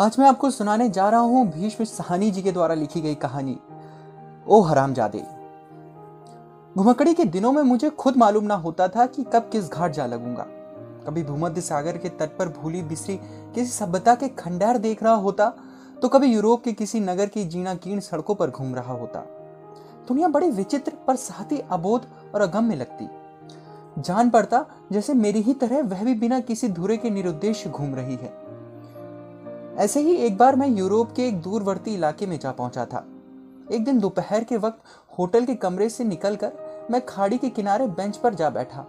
आज मैं आपको सुनाने जा रहा हूँ भीष्म सहानी जी के द्वारा लिखी गई कहानी, ओ हराम हरामजादे। घुमकड़ी के दिनों में मुझे खुद मालूम ना होता था कि कब किस घाट जा लगूँगा। कभी भूमध्य सागर के तट पर भूली बिसरी किसी सभ्यता के खंडहर देख रहा होता तो कभी यूरोप के किसी नगर की जीना कीर्ण सड़कों पर घूम रहा होता। दुनिया बड़ी विचित्र, पर साथ ही अबोध और अगम्य लगती। जान पड़ता, जैसे मेरी ही तरह वह भी बिना किसी धुरे के निरुद्देश्य घूम रही है। ऐसे ही एक बार मैं यूरोप के एक दूरवर्ती इलाके में जा पहुँचा था। एक दिन दोपहर के वक्त होटल के कमरे से निकलकर मैं खाड़ी के किनारे बेंच पर जा बैठा।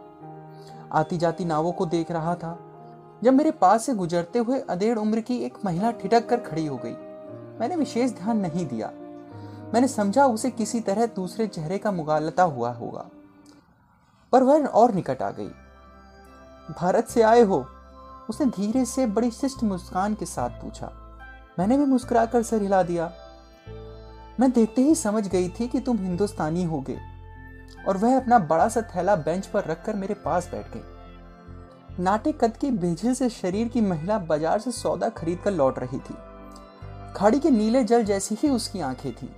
आती जाती नावों को देख रहा था, जब मेरे पास से गुजरते हुए अधेड़ उम्र की एक महिला ठिठक कर खड़ी हो गई। मैंने विशेष ध्यान नहीं दिया। मैंने समझा उसे किसी तरह दूसरे चेहरे का मुगालता हुआ होगा। पर वह और निकट आ गई। भारत से आए हो? उसने धीरे से बड़ी शिष्ट मुस्कान के साथ पूछा, मैंने भी मुस्कुराकर सर हिला दिया। मैं देखते ही समझ गई थी कि तुम हिंदुस्तानी होगे और वह अपना बड़ा सा थैला बेंच पर रखकर मेरे पास बैठ गई। नाटे कद की बेझिल से शरीर की महिला बाज़ार से सौदा खरीद कर लौट रही थी। खाड़ी के नीले जल जैसी ही उसकी आँखें थी।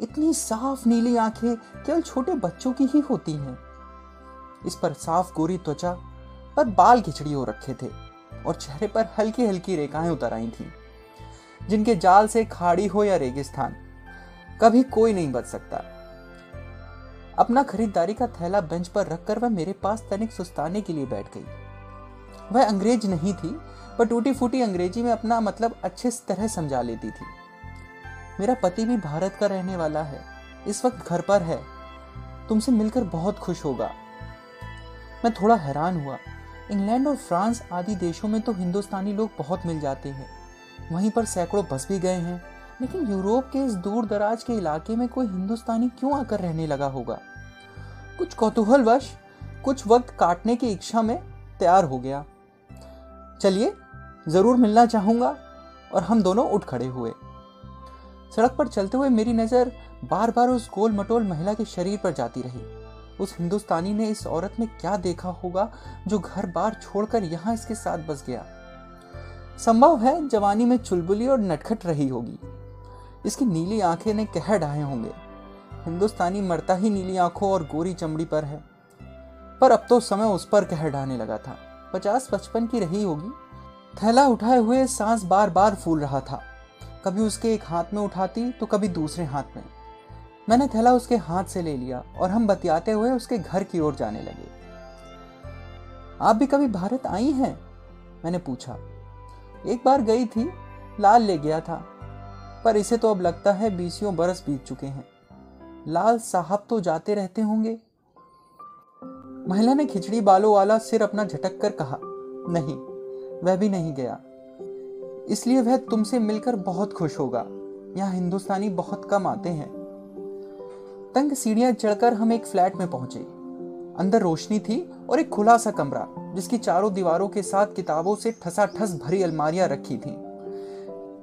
इतनी साफ़ नीली आँखें केवल छोटे बच्चों की ही होती हैं। इस पर साफ़ गोरी त्वचा पर बाल खिचड़ी हो रखे थे। और चेहरे पर हल्की हल्की रेखाएँ उतर आई थीं, जिनके जाल से खाड़ी हो या रेगिस्तान, कभी कोई नहीं बच सकता। अपना खरीदारी का थैला बेंच पर रखकर वह मेरे पास तनिक सुस्ताने के लिए बैठ गई। वह अंग्रेज़ नहीं थी, पर टूटी फूटी अंग्रेज़ी में अपना मतलब अच्छे तरह समझा लेती थी। मेरा पति भी भारत का रहने वाला है, इस वक्त घर पर है। तुमसे मिलकर बहुत खुश होगा। मैं थोड़ा हैरान हुआ। इंग्लैंड और फ्रांस आदि देशों में तो हिंदुस्तानी लोग बहुत मिल जाते हैं। वहीं पर सैकड़ों बस भी गए हैं, लेकिन यूरोप के इस दूर दराज के इलाके में कोई हिंदुस्तानी क्यों आकर रहने लगा होगा? कुछ कौतूहलवश, कुछ वक्त काटने की इच्छा में तैयार हो गया। चलिए, ज़रूर मिलना चाहूँगा और हम दोनों उठ खड़े हुए। सड़क पर चलते हुए मेरी नज़र बार बार उस गोल मटोल महिला के शरीर पर जाती रही। उस हिंदुस्तानी ने इस औरत में क्या देखा होगा जो घर बार छोड़कर यहाँ इसके साथ बस गया? संभव है जवानी में चुलबुली और नटखट रही होगी। इसकी नीली आँखें ने कह ढाए होंगे। हिंदुस्तानी मरता ही नीली आँखों और गोरी चमड़ी पर है। पर अब तो समय उस पर कह ढाने लगा था। पचास पचपन की रही होगी। थैला उठाए हुए सांस बार बार फूल रहा था। कभी उसके एक हाथ में उठाती तो कभी दूसरे हाथ में। मैंने थैला उसके हाथ से ले लिया और हम बतियाते हुए उसके घर की ओर जाने लगे। आप भी कभी भारत आई हैं? मैंने पूछा। एक बार गई थी, लाल ले गया था, पर इसे तो अब लगता है बीसियों बरस बीत चुके हैं। लाल साहब तो जाते रहते होंगे। महिला ने खिचड़ी बालों वाला सिर अपना झटक कर कहा, नहीं, वह भी नहीं गया। इसलिए वह तुमसे मिलकर बहुत खुश होगा। यहाँ हिंदुस्तानी बहुत कम आते हैं। तंग सीढ़ियाँ चढ़कर हम एक फ्लैट में पहुँचे। अंदर रोशनी थी और एक खुला सा कमरा, जिसकी चारों दीवारों के साथ किताबों से ठसा ठस भरी अलमारियाँ रखी थी।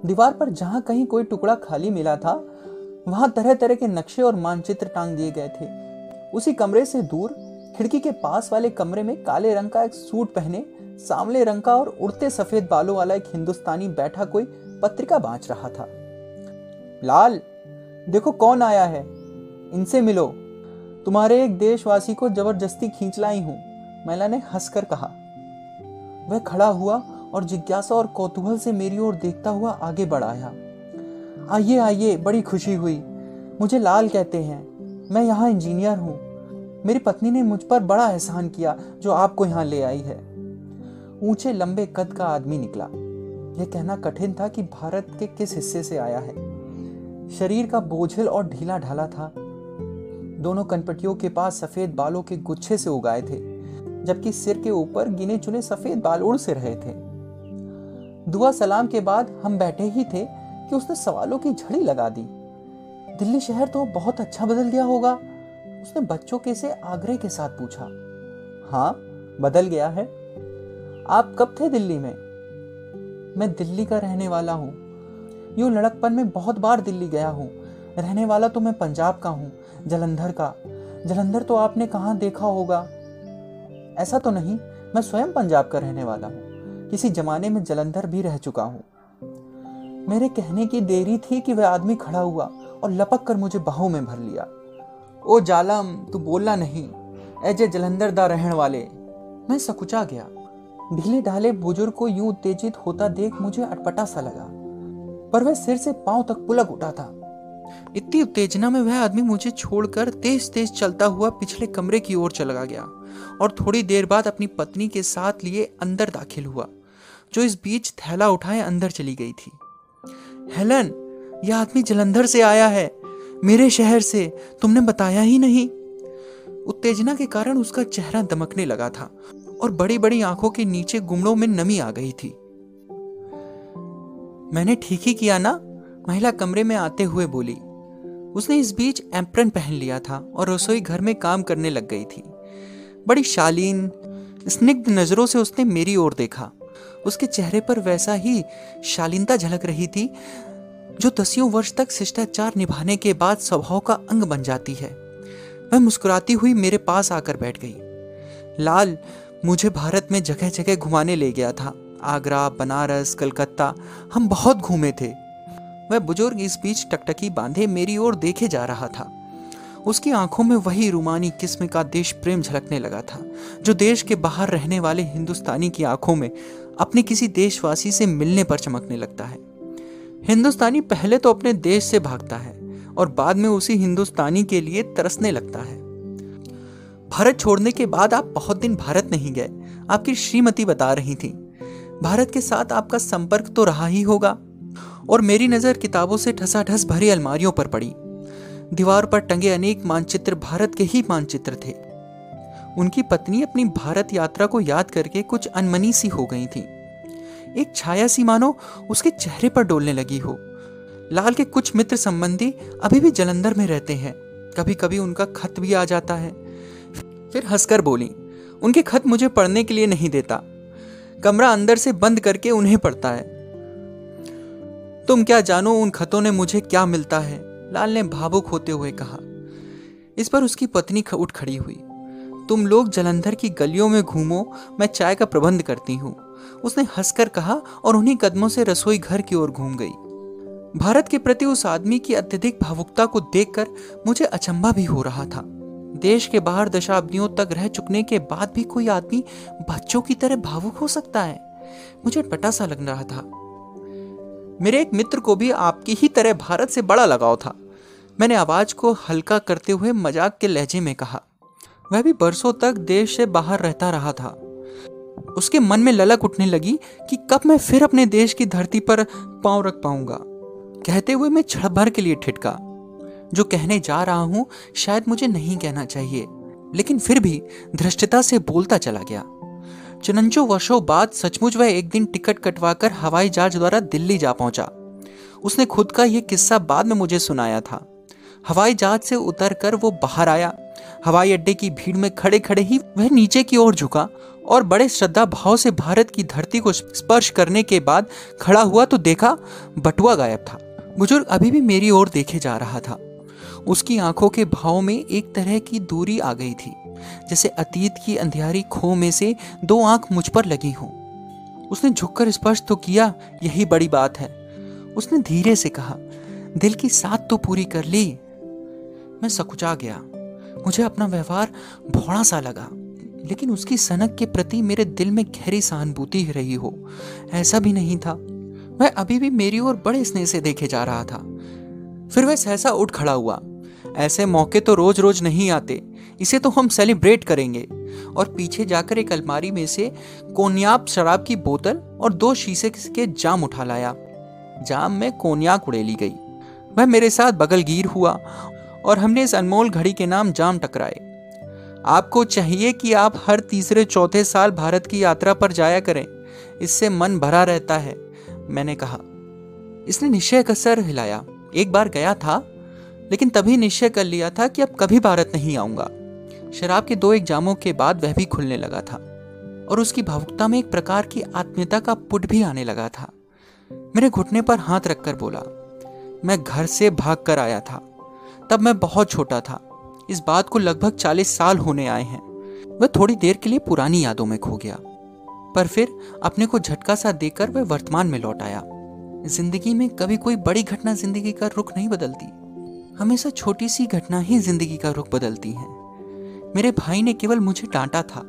दीवार पर जहाँ कहीं कोई टुकड़ा खाली मिला था, वहाँ तरह तरह के नक्शे और मानचित्र टांग दिए गए थे। उसी कमरे से दूर, खिड़की के पास वाले कमरे में काले रंग का एक सूट पहने सांवले रंग का और उड़ते सफ़ेद बालों वाला एक हिंदुस्तानी बैठा कोई पत्रिका बांच रहा था। लाल, देखो कौन आया है? इनसे मिलो। तुम्हारे एक देशवासी को ज़बरदस्ती खींच लाई हूँ महिला ने हंसकर कहा। वह खड़ा हुआ और जिज्ञासा और कौतूहल से मेरी ओर देखता हुआ आगे बढ़ाया। आइए आइए, बड़ी खुशी हुई। मुझे लाल कहते हैं, मैं यहाँ इंजीनियर हूँ। मेरी पत्नी ने मुझ पर बड़ा एहसान किया, जो आपको यहाँ ले आई है। ऊँचे लंबे कद का आदमी निकला। यह कहना कठिन था कि भारत के किस हिस्से से आया है। शरीर का बोझल और ढीला ढाला था। दोनों कनपटियों के पास सफ़ेद बालों के गुच्छे से उगाए थे, जबकि सिर के ऊपर गिने चुने सफ़ेद बाल उड़ से रहे थे। दुआ सलाम के बाद हम बैठे ही थे कि उसने सवालों की झड़ी लगा दी। दिल्ली शहर तो बहुत अच्छा बदल गया होगा, उसने बच्चों के से आग्रह के साथ पूछा। हाँ बदल गया है। आप कब थे दिल्ली में? मैं दिल्ली का रहने वाला हूँ। यूँ लड़कपन में बहुत बार दिल्ली गया हूँ। रहने वाला तो मैं पंजाब का हूँ। जलंधर का। जलंधर तो आपने कहाँ देखा होगा। ऐसा तो नहीं, मैं स्वयं पंजाब का रहने वाला हूँ। किसी जमाने में जलंधर भी रह चुका हूँ। मेरे कहने की देरी थी कि वह आदमी खड़ा हुआ और लपक कर मुझे बाहों में भर लिया। ओ जालम, तू बोलना नहीं। एजे जलंधर दा रहने वाले। मैं सकुचा गया। ढीले ढाले बुज़ुर्ग को यूँ उत्तेजित होता देख मुझे अटपटा सा लगा। पर वह सिर से पाँव तक पुलक उठा था। इतनी उत्तेजना में वह आदमी मुझे छोड़कर तेज तेज चलता हुआ पिछले कमरे की ओर चला गया और थोड़ी देर बाद अपनी पत्नी के साथ लिए अंदर दाखिल हुआ, जो इस बीच थैला उठाए अंदर चली गई थी। हेलन, यह आदमी जलंधर से आया है, मेरे शहर से, तुमने बताया ही नहीं। उत्तेजना के कारण उसका चेहरा दमकने लगा था और बड़ी बड़ी आँखों के नीचे गुमड़ों में नमी आ गई थी। मैंने ठीक ही किया ना? महिला कमरे में आते हुए बोली, उसने इस बीच एम्प्रन पहन लिया था और रसोई घर में काम करने लग गई थी। बड़ी शालीन, स्निग्ध नज़रों से उसने मेरी ओर देखा। उसके चेहरे पर वैसा ही शालीनता झलक रही थी, जो दसियों वर्ष तक शिष्टाचार निभाने के बाद स्वभाव का अंग बन जाती है। वह मुस्कुराती हुई मेरे पास आकर बैठ गई। लाल, मुझे भारत में जगह जगह घुमाने ले गया था। आगरा, बनारस, कलकत्ता, हम बहुत घूमे थे। वह बुज़ुर्ग इस बीच टकटकी बांधे मेरी ओर देखे जा रहा था। उसकी आँखों में वही रूमानी किस्म का देश प्रेम झलकने लगा था, जो देश के बाहर रहने वाले हिंदुस्तानी की आँखों में अपने किसी देशवासी से मिलने पर चमकने लगता है। हिंदुस्तानी पहले तो अपने देश से भागता है और बाद में उसी हिंदुस्तानी के लिए तरसने लगता है। भारत छोड़ने के बाद आप बहुत दिन भारत नहीं गए, आपकी श्रीमती बता रही थी। भारत के साथ आपका संपर्क तो रहा ही होगा। और मेरी नज़र किताबों से ठसा ठसाठस भरी अलमारियों पर पड़ी। दीवार पर टंगे अनेक मानचित्र भारत के ही मानचित्र थे। उनकी पत्नी अपनी भारत यात्रा को याद करके कुछ अनमनी सी हो गई थी। एक छाया सी मानो उसके चेहरे पर डोलने लगी हो। लाल के कुछ मित्र संबंधी अभी भी जलंधर में रहते हैं। कभी कभी उनका खत भी आ जाता है। फिर हंसकर बोली, उनके खत मुझे पढ़ने के लिए नहीं देता। कमरा अंदर से बंद करके उन्हें पढ़ता है। तुम क्या जानो उन खतों ने मुझे क्या मिलता है? लाल ने भावुक होते हुए कहा। इस पर उसकी पत्नी उठ खड़ी हुई। तुम लोग जलंधर की गलियों में घूमो, मैं चाय का प्रबंध करती हूँ। उसने हंसकर कहा और उन्हीं कदमों से रसोई घर की ओर घूम गई। भारत के प्रति उस आदमी की अत्यधिक भावुकता को देखकर मुझे अचंभा भी हो रहा था। देश के बाहर दशाब्दियों तक रह चुकने के बाद भी कोई आदमी बच्चों की तरह भावुक हो सकता है? मुझे पटा सा लग रहा था। मेरे एक मित्र को भी आपकी ही तरह भारत से बड़ा लगाव था। मैंने आवाज़ को हल्का करते हुए मज़ाक के लहजे में कहा। वह भी बरसों तक देश से बाहर रहता रहा था। उसके मन में ललक उठने लगी कि कब मैं फिर अपने देश की धरती पर पाँव रख पाऊँगा। कहते हुए मैं क्षण भर के लिए ठिठका। जो कहने जा रहा हूँ, शायद मुझे नहीं कहना चाहिए। लेकिन फिर भी धृष्टता से बोलता चला गया। चुनंचो वर्षों बाद सचमुच वह एक दिन टिकट कटवाकर हवाई जहाज़ द्वारा दिल्ली जा पहुँचा। उसने खुद का यह किस्सा बाद में मुझे सुनाया था। हवाई जहाज़ से उतरकर वो बाहर आया। हवाई अड्डे की भीड़ में खड़े खड़े ही वह नीचे की ओर झुका और बड़े श्रद्धा भाव से भारत की धरती को स्पर्श करने के बाद खड़ा हुआ तो देखा बटुआ गायब था। बुज़ुर्ग अभी भी मेरी ओर देखे जा रहा था। उसकी आँखों के भाव में एक तरह की दूरी आ गई थी, जैसे अतीत की अंधियारी खो में से दो आँख मुझ पर लगी हो। उसने झुककर स्पर्श तो किया, यही बड़ी बात है। उसने धीरे से कहा, दिल की साथ तो पूरी कर ली। मैं सकुचा गया। मुझे अपना व्यवहार भोड़ा सा लगा, लेकिन उसकी सनक के प्रति मेरे दिल में गहरी सहानुभूति रही हो। ऐसा भी नहीं था। वह अभी भी मेरी ओर बड़े स्नेह से देखे जा रहा था। फिर वह सहसा उठ खड़ा हुआ। ऐसे मौके तो रोज रोज नहीं आते, इसे तो हम सेलिब्रेट करेंगे। और पीछे जाकर एक अलमारी में से कोन्याप शराब की बोतल और दो शीशे के जाम उठा लाया। जाम में कोन्याक उड़ेली गई। वह मेरे साथ बगलगीर हुआ और हमने इस अनमोल घड़ी के नाम जाम टकराए। आपको चाहिए कि आप हर तीसरे चौथे साल भारत की यात्रा पर जाया करें। इससे मन भरा रहता है, मैंने कहा। इसने निश्चय का सर हिलाया। एक बार गया था, लेकिन तभी निश्चय कर लिया था कि अब कभी भारत नहीं आऊँगा। शराब के दो एक जामों के बाद वह भी खुलने लगा था, और उसकी भावुकता में एक प्रकार की आत्मीयता का पुट भी आने लगा था। मेरे घुटने पर हाथ रखकर बोला, मैं घर से भाग कर आया था। तब मैं बहुत छोटा था। इस बात को लगभग चालीस साल होने आए हैं। वह थोड़ी देर के लिए पुरानी यादों में खो गया। पर फिर अपने को झटका सा देकर वह वर्तमान में लौट आया। ज़िंदगी में कभी कोई बड़ी घटना ज़िंदगी का रुख नहीं बदलती। हमेशा छोटी सी घटना ही ज़िंदगी का रुख बदलती है। मेरे भाई ने केवल मुझे डांटा था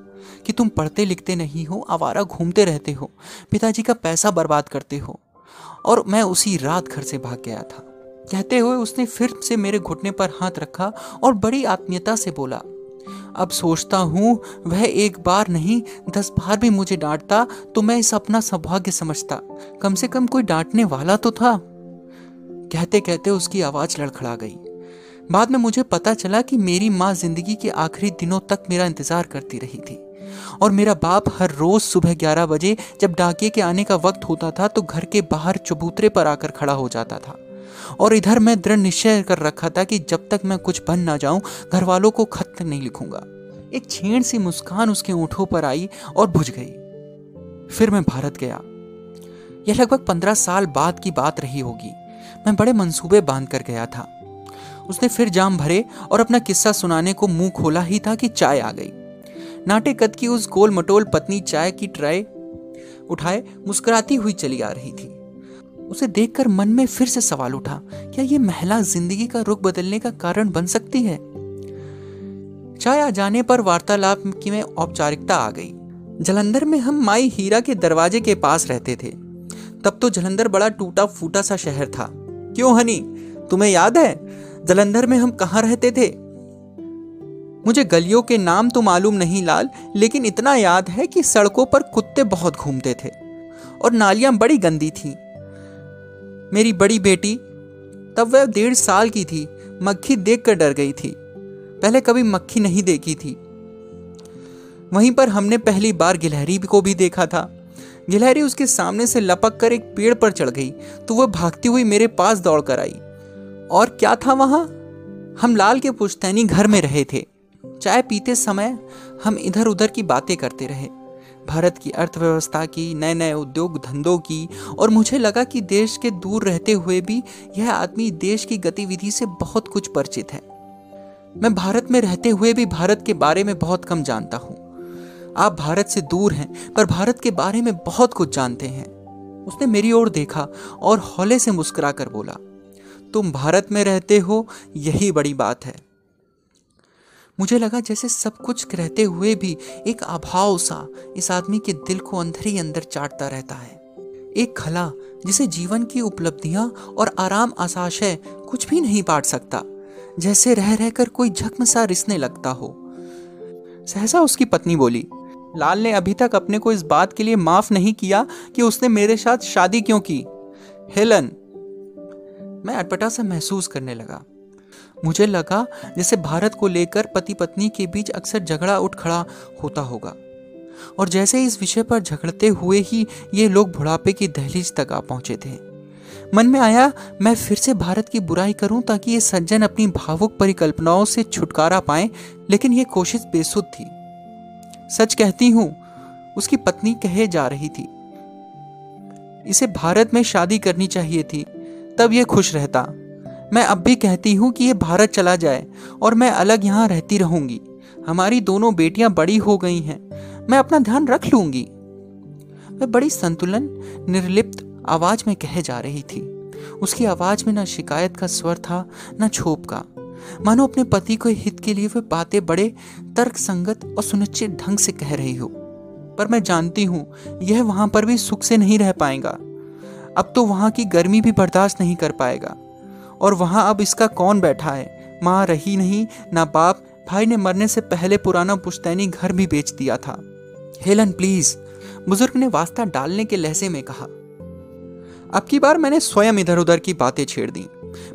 कि तुम पढ़ते लिखते नहीं हो, आवारा घूमते रहते हो, पिताजी का पैसा बर्बाद करते हो, और मैं उसी रात घर से भाग गया था। कहते हुए उसने फिर से मेरे घुटने पर हाथ रखा और बड़ी आत्मीयता से बोला अब सोचता हूँ, वह एक बार नहीं, दस बार भी मुझे डांटता तो मैं इस अपना सौभाग्य समझता। कम से कम कोई डांटने वाला तो था। कहते कहते उसकी आवाज़ लड़खड़ा गई। बाद में मुझे पता चला कि मेरी माँ ज़िंदगी के आखिरी दिनों तक मेरा इंतज़ार करती रही थी। और मेरा बाप हर रोज सुबह ग्यारह बजे, जब डाकिए के आने का वक्त होता था तो घर के बाहर चबूतरे पर आकर खड़ा हो जाता था। और इधर मैं दृढ़ निश्चय कर रखा था कि जब तक मैं कुछ बन ना जाऊँ घर वालों को खत नहीं लिखूँगा। एक छेड़ सी मुस्कान उसके ऊँटों पर आई और बुझ गई। फिर मैं भारत गया। यह लगभग पंद्रह साल बाद की बात रही होगी। मैं बड़े मंसूबे बाँध कर गया था। उसने फिर जाम भरे और अपना किस्सा सुनाने को मुँह खोला ही था कि चाय आ गई। नाटे कद की उस गोल मटोल पत्नी चाय की ट्राई उठाए, मुस्कुराती हुई चली आ रही थी। उसे देखकर मन में फिर से सवाल उठा, क्या ये महिला ज़िंदगी का रुख बदलने का कारण बन सकती है? चाय आ जाने पर वार्तालाप की में औपचारिकता आ गई। जलंधर में हम माई हीरा के दरवाजे के पास रहते थे। तब तो जलंधर बड़ा टूटा फूटा सा शहर था। क्यों हनी? तुम्हें याद है? जलंधर में हम कहाँ रहते थे? मुझे गलियों के नाम तो मालूम नहीं लाल, लेकिन इतना याद है कि सड़कों पर कुत्ते बहुत घूमते थे। और नालियाँ बड़ी गंदी थीं। मेरी बड़ी बेटी। तब वह डेढ़ साल की थी। मक्खी देख कर डर गई थी। पहले कभी मक्खी नहीं देखी थी। वहीं पर हमने पहली बार गिलहरी को भी देखा था। गिलहरी उसके सामने से लपक कर एक पेड़ पर चढ़ गई तो वह भागती हुई मेरे पास दौड़ कर आई। और क्या था वहाँ? हम लाल के पुश्तैनी घर में रहे थे। चाय पीते समय हम इधर उधर की बातें करते रहे। भारत की अर्थव्यवस्था की नए नए उद्योग, धंधों की और मुझे लगा कि देश के दूर रहते हुए भी यह आदमी देश की गतिविधि से बहुत कुछ परिचित है। मैं भारत में रहते हुए भी भारत के बारे में बहुत कम जानता हूँ। आप भारत से दूर हैं, पर भारत के बारे में बहुत कुछ जानते हैं। उसने मेरी ओर देखा और हौले से मुस्कुरा कर बोला, तुम भारत में रहते हो, यही बड़ी बात है। मुझे लगा जैसे सब कुछ रहते हुए भी एक अभाव सा इस आदमी के दिल को अंदर ही अंदर चाटता रहता है। एक खला, जिसे जीवन की उपलब्धियाँ और आराम आशाशय कुछ भी नहीं बांट सकता, जैसे रह रहकर कोई जख्म सा रिसने लगता हो। सहसा उसकी पत्नी बोली, लाल ने अभी तक अपने को इस बात के लिए माफ़ नहीं किया कि उसने मेरे साथ शादी क्यों की? हेलन, मैं अटपटा सा महसूस करने लगा। मुझे लगा जैसे भारत को लेकर पति पत्नी के बीच अक्सर झगड़ा उठ खड़ा होता होगा। और जैसे इस विषय पर झगड़ते हुए ही ये लोग बुढ़ापे की दहलीज तक आ पहुँचे थे। मन में आया, मैं फिर से भारत की बुराई करूँ ताकि ये सज्जन अपनी भावुक परिकल्पनाओं से छुटकारा पाए, लेकिन ये कोशिश बेसुध थी। सच कहती हूँ, उसकी पत्नी कहे जा रही थी, इसे भारत में शादी करनी चाहिए थी, तब ये खुश रहता। मैं अब भी कहती हूँ कि ये भारत चला जाए और मैं अलग यहाँ रहती रहूँगी। हमारी दोनों बेटियाँ बड़ी हो गई हैं। मैं अपना ध्यान रख लूँगी। वह बड़ी संतुलन, निर्लिप्त आवाज़ में कहे जा रही थी। उसकी आवाज़ में ना शिकायत का स्वर था, न छोप का। मानो अपने पति को हित के लिए वह बातें बड़े तर्क संगत और सुनिश्चित ढंग से कह रही हो। पर मैं जानती हूँ, यह वहाँ पर भी सुख से नहीं रह पाएगा। अब तो वहाँ की गर्मी भी बर्दाश्त नहीं कर पाएगा। और वहाँ अब इसका कौन बैठा है? माँ रही नहीं, ना बाप। भाई ने मरने से पहले पुराना पुश्तैनी घर भी बेच दिया था। Helen, please. बुज़ुर्ग ने वास्ता डालने के लहजे में कहा। अब की बार मैंने स्वयं इधर उधर की बातें छेड़ दी।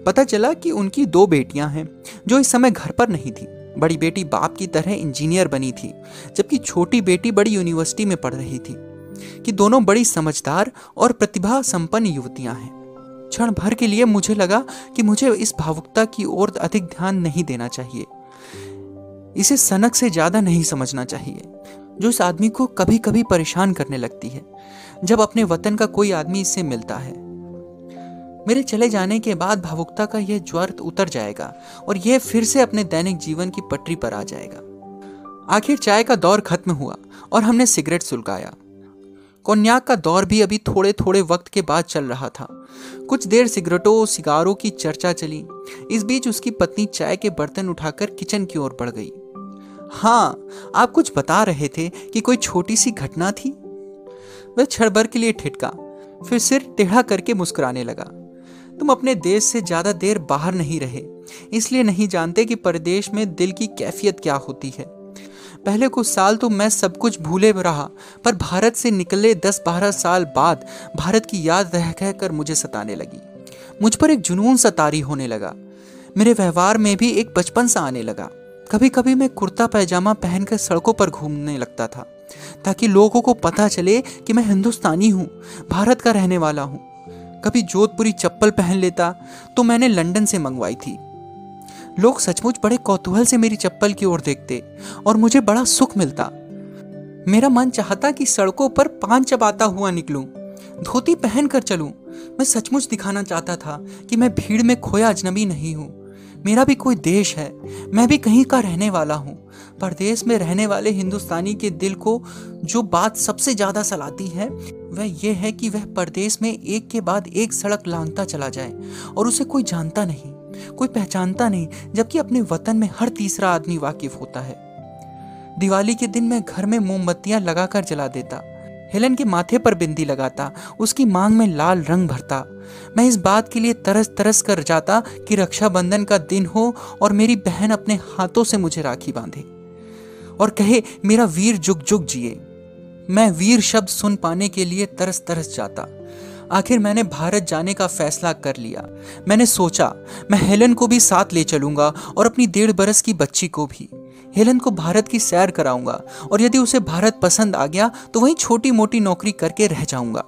पता चला कि उनकी दो बेटियाँ हैं, जो इस समय घर पर नहीं थी। बड़ी बेटी बाप की तरह इंजीनियर बनी थी, जबकि छोटी बेटी बड़ी यूनिवर्सिटी में पढ़ रही थी। कि दोनों बड़ी समझदार और प्रतिभा संपन्न युवतियाँ हैं। क्षण भर के लिए मुझे लगा कि मुझे इस भावुकता की ओर अधिक ध्यान नहीं देना चाहिए। इसे सनक से ज़्यादा नहीं समझना चाहिए, जो इस आदमी को कभी कभी परेशान करने लगती है, जब अपने वतन का कोई आदमी इससे मिलता है। मेरे चले जाने के बाद भावुकता का यह ज्वर उतर जाएगा और यह फिर से अपने दैनिक जीवन की पटरी पर आ जाएगा। आखिर चाय का दौर खत्म हुआ और हमने सिगरेट सुलगाया। कोन्याक का दौर भी अभी थोड़े थोड़े वक्त के बाद चल रहा था। कुछ देर सिगरेटों सिगारों की चर्चा चली। इस बीच उसकी पत्नी चाय के बर्तन उठाकर किचन की ओर बढ़ गई। हाँ आप कुछ बता रहे थे कि कोई छोटी सी घटना थी? वह भर के लिए ठिठका, फिर सिर टेढ़ा करके मुस्कुराने लगा। तुम अपने देश से ज़्यादा देर बाहर नहीं रहे, इसलिए नहीं जानते कि परदेश में दिल की कैफियत क्या होती है। पहले कुछ साल तो मैं सब कुछ भूले रहा, पर भारत से निकले दस बारह साल बाद भारत की याद रह कह कर मुझे सताने लगी। मुझ पर एक जुनून सा तारी होने लगा। मेरे व्यवहार में भी एक बचपन सा आने लगा। कभी कभी मैं कुर्ता पैजामा पहनकर सड़कों पर घूमने लगता था, ताकि लोगों को पता चले कि मैं हिंदुस्तानी हूँ, भारत का रहने वाला हूँ। कभी जोधपुरी चप्पल पहन लेता तो मैंने लंदन से मंगवाई थी। लोग सचमुच बड़े कौतूहल से मेरी चप्पल की ओर देखते और मुझे बड़ा सुख मिलता। मेरा मन चाहता कि सड़कों पर पान चबाता हुआ निकलूं, धोती पहन कर चलूँ। मैं सचमुच दिखाना चाहता था कि मैं भीड़ में खोया अजनबी नहीं हूँ। मेरा भी कोई देश है मैं भी कहीं का रहने वाला हूँ। परदेश में रहने वाले हिंदुस्तानी के दिल को जो बात सबसे ज़्यादा सलाती है वह यह है कि वह परदेश में एक के बाद एक सड़क लांगता चला जाए और उसे कोई जानता नहीं। कोई पहचानता नहीं, जबकि अपने वतन में हर तीसरा आदमी वाकिफ होता है। दिवाली के दिन मैं घर में मोमबत्तियाँ लगाकर जला देता, हेलन के माथे पर बिंदी लगाता, उसकी मांग में लाल रंग भरता। मैं इस बात के लिए तरस तरस कर जाता कि रक्षाबंधन का दिन हो और मेरी बहन अपने हाथों से मुझे राखी बांधे और कहे, मेरा वीर जुग जुग जिए। मैं वीर शब्द सुन पाने के लिए तरस तरस जाता। आखिर मैंने भारत जाने का फैसला कर लिया। मैंने सोचा, मैं हेलन को भी साथ ले चलूँगा और अपनी डेढ़ बरस की बच्ची को भी। हेलन को भारत की सैर कराऊँगा और यदि उसे भारत पसंद आ गया तो वहीं छोटी मोटी नौकरी करके रह जाऊँगा।